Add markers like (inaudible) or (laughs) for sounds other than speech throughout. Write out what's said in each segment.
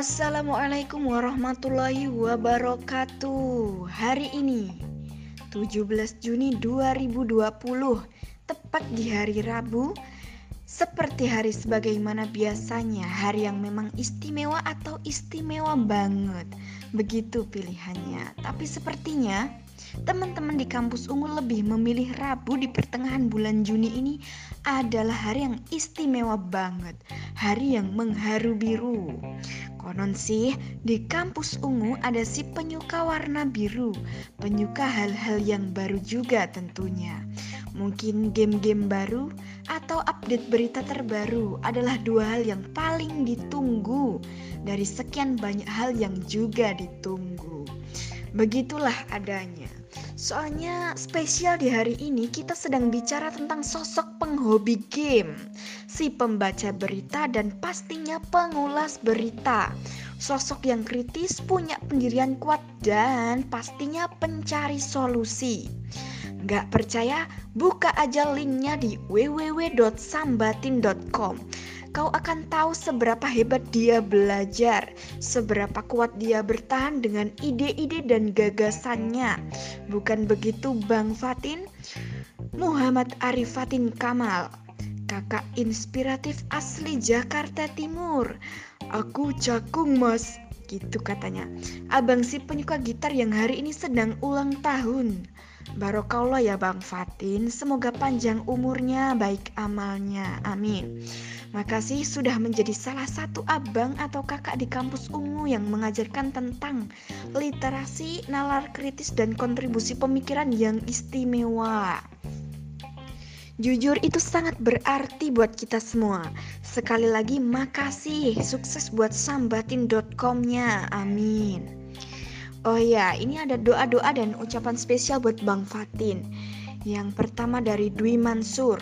Assalamualaikum warahmatullahi wabarakatuh. Hari ini 17 Juni 2020 Tepat di hari Rabu Seperti hari sebagaimana biasanya Hari yang memang istimewa atau istimewa banget. Begitu pilihannya. Tapi sepertinya teman-teman di kampus Ungu lebih memilih Rabu di pertengahan bulan Juni ini adalah hari yang istimewa banget, hari yang mengharu biru. Konon sih, di kampus Ungu ada si penyuka warna biru, penyuka hal-hal yang baru juga tentunya. Mungkin game-game baru atau update berita terbaru adalah dua hal yang paling ditunggu dari sekian banyak hal yang juga ditunggu. Begitulah adanya. Soalnya spesial di hari ini kita sedang bicara tentang sosok penghobi game, si pembaca berita dan pastinya pengulas berita. Sosok yang kritis, punya pendirian kuat dan pastinya pencari solusi. Gak percaya? Buka aja linknya di www.sambatin.com kau akan tahu seberapa hebat dia belajar, seberapa kuat dia bertahan dengan ide-ide dan gagasannya. Bukan begitu Bang Fatin? Muhammad Arifatin Kamal, kakak inspiratif asli Jakarta Timur. Aku cakung mas, gitu katanya. Abang si penyuka gitar yang hari ini sedang ulang tahun. Barokallah ya Bang Fatin, semoga panjang umurnya, baik amalnya. Amin. Makasih sudah menjadi salah satu abang atau kakak di kampus ungu yang mengajarkan tentang literasi, nalar kritis, dan kontribusi pemikiran yang istimewa. Jujur itu sangat berarti buat kita semua. Sekali lagi makasih, sukses buat sambatin.com-nya. Amin. Oh ya, ini ada doa-doa dan ucapan spesial buat Bang Fatin. Yang pertama dari Dwi Mansur.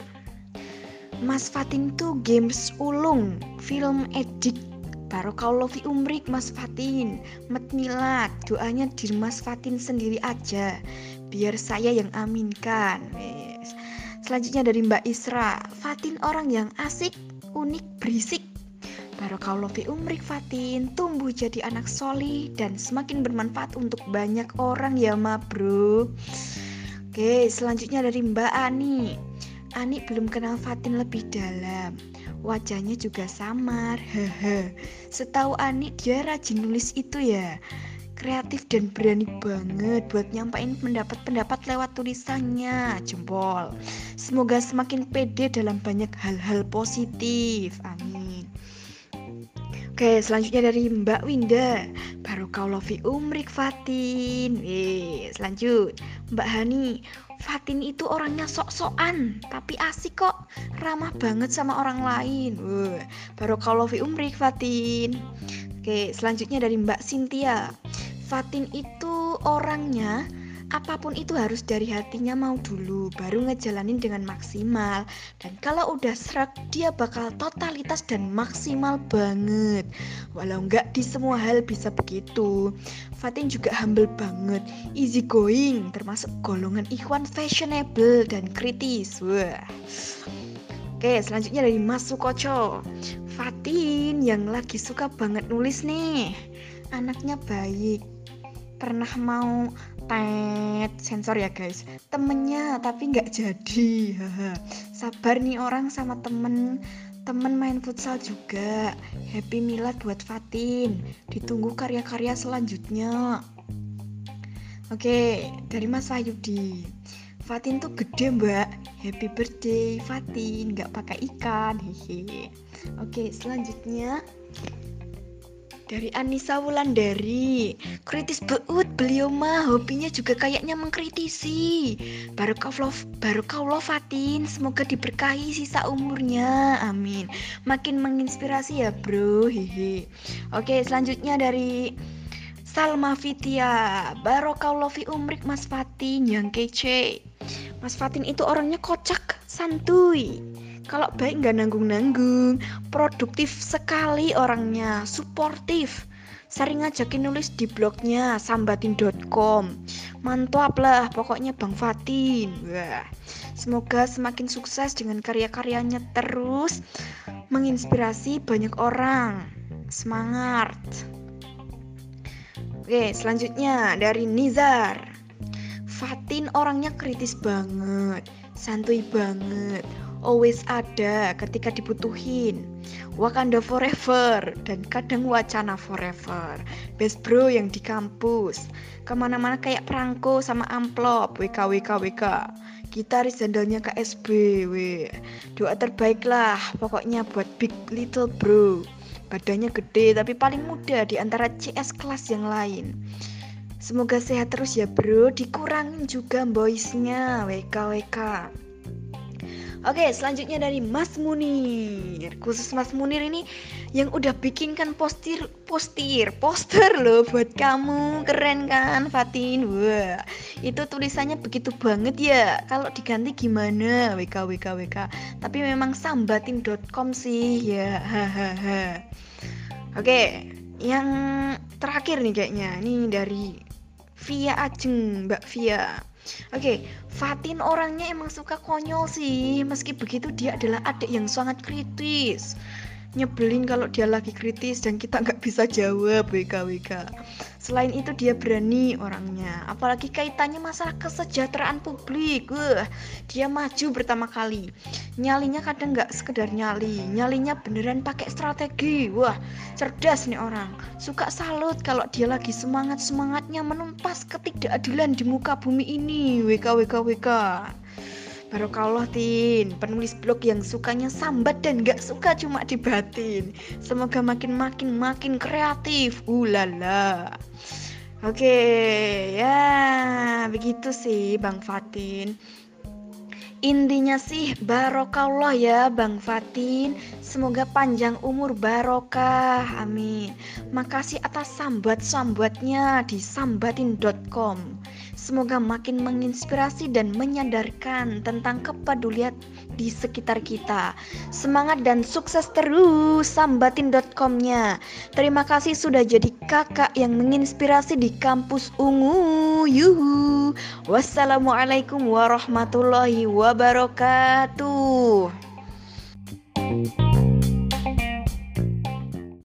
Mas Fatin tuh games ulung, film edik. Barokah fi umrik Mas Fatin Metmilat Doanya di Mas Fatin sendiri aja Biar saya yang aminkan yes. Selanjutnya dari Mbak Isra Fatin orang yang asik, unik, berisik Barokah fi umrik Fatin Tumbuh jadi anak soli Dan semakin bermanfaat untuk banyak orang ya ma bro Oke selanjutnya dari Mbak Ani Ani belum kenal Fatin lebih dalam. Wajahnya juga samar. Hehe. Setahu Ani dia rajin nulis itu ya. Kreatif dan berani banget buat nyampain pendapat-pendapat lewat tulisannya. Jempol. Semoga semakin pede dalam banyak hal-hal positif. Amin. Oke, selanjutnya dari Mbak Winda. Baru kau lovi umrik Fatin. Wih, selanjut. Mbak Hani, Fatin itu orangnya sok-sokan tapi asik kok ramah banget sama orang lain Wah, baru kalau umrik Fatin Oke selanjutnya dari Mbak Cynthia Fatin itu orangnya apa pun itu harus dari hatinya mau dulu baru ngejalanin dengan maksimal dan kalau udah serak dia bakal totalitas dan maksimal banget walau nggak di semua hal bisa begitu Fatin juga humble banget easy going termasuk golongan ikhwan fashionable dan kritis wah Oke, selanjutnya dari Mas Sukoco. Fatin yang lagi suka banget nulis nih. Anaknya baik. Pernah mau tet sensor ya guys? Temennya tapi nggak jadi. Sabar nih orang sama temen. Temen main futsal juga. Happy milad buat Fatin. Ditunggu karya-karya selanjutnya. Oke dari Mas Ayudi Fatin tuh gede mbak. Happy birthday Fatin. Nggak pakai ikan hehe. Oke selanjutnya dari Anissa Wulandari. Kritis beut beliau mah hobinya juga kayaknya mengkritisi. Baru kau Fatin semoga diberkahi sisa umurnya. Amin. Makin menginspirasi ya bro. Hehe. Oke selanjutnya dari Salma Fitia. Barokallah fi umrik Mas Fatin yang kece. Mas Fatin itu orangnya kocak santuy kalau baik nggak nanggung-nanggung produktif sekali orangnya suportif. Sering ngajakin nulis di blognya sambatin.com mantap lah pokoknya Bang Fatin. Wah semoga semakin sukses dengan karya-karyanya terus. Menginspirasi banyak orang. Semangat. Oke, selanjutnya dari Nizar. Fatin orangnya kritis banget, santuy banget, always ada ketika dibutuhin. Wakanda forever dan kadang wacana forever. Best bro yang di kampus. Ke mana-mana kayak perangko sama amplop. WK WK WK. Gitaris sandalnya KSB. W. Doa terbaik lah pokoknya buat big little bro. Badannya gede tapi paling muda di antara CS kelas yang lain. Semoga sehat terus ya bro, dikurangin juga boysnya, WK WK. Oke, selanjutnya dari Mas Munir. Khusus Mas Munir ini yang udah bikinkan postir postir poster loh buat kamu. Keren kan, Fatin? Wah, itu tulisannya begitu banget ya. Kalau diganti gimana? WK WK WK. Tapi memang sambatin.com sih ya. (laughs) Hahaha. Oke, yang terakhir nih kayaknya. Ini dari Via Ajeng, Mbak Via. Oke, Fatin orangnya emang suka konyol sih. Meski begitu dia adalah adik yang sangat kritis. Nyebelin kalau dia lagi kritis dan kita nggak bisa jawab WKWK. Selain itu dia berani orangnya, apalagi kaitannya masalah kesejahteraan publik. Wah, dia maju pertama kali. Nyalinya kadang nggak sekedar nyali, nyalinya beneran pakai strategi. Wah, cerdas nih orang. Suka salut kalau dia lagi semangat-semangatnya menumpas ketidakadilan di muka bumi ini. WKWKWK. Barokallah Tin, penulis blog yang sukanya sambat dan gak suka cuma dibatin. Semoga makin-makin makin kreatif. Ulala. Oke, ya begitu sih Bang Fatin. Intinya sih barokallah ya Bang Fatin. Semoga panjang umur barokah. Amin. Makasih atas sambat-sambatnya di sambatin.com. Semoga makin menginspirasi dan menyadarkan tentang kepedulian di sekitar kita. Semangat dan sukses terus sambatin.com-nya. Terima kasih sudah jadi kakak yang menginspirasi di kampus Ungu. Yuhu. Wassalamualaikum warahmatullahi wabarakatuh.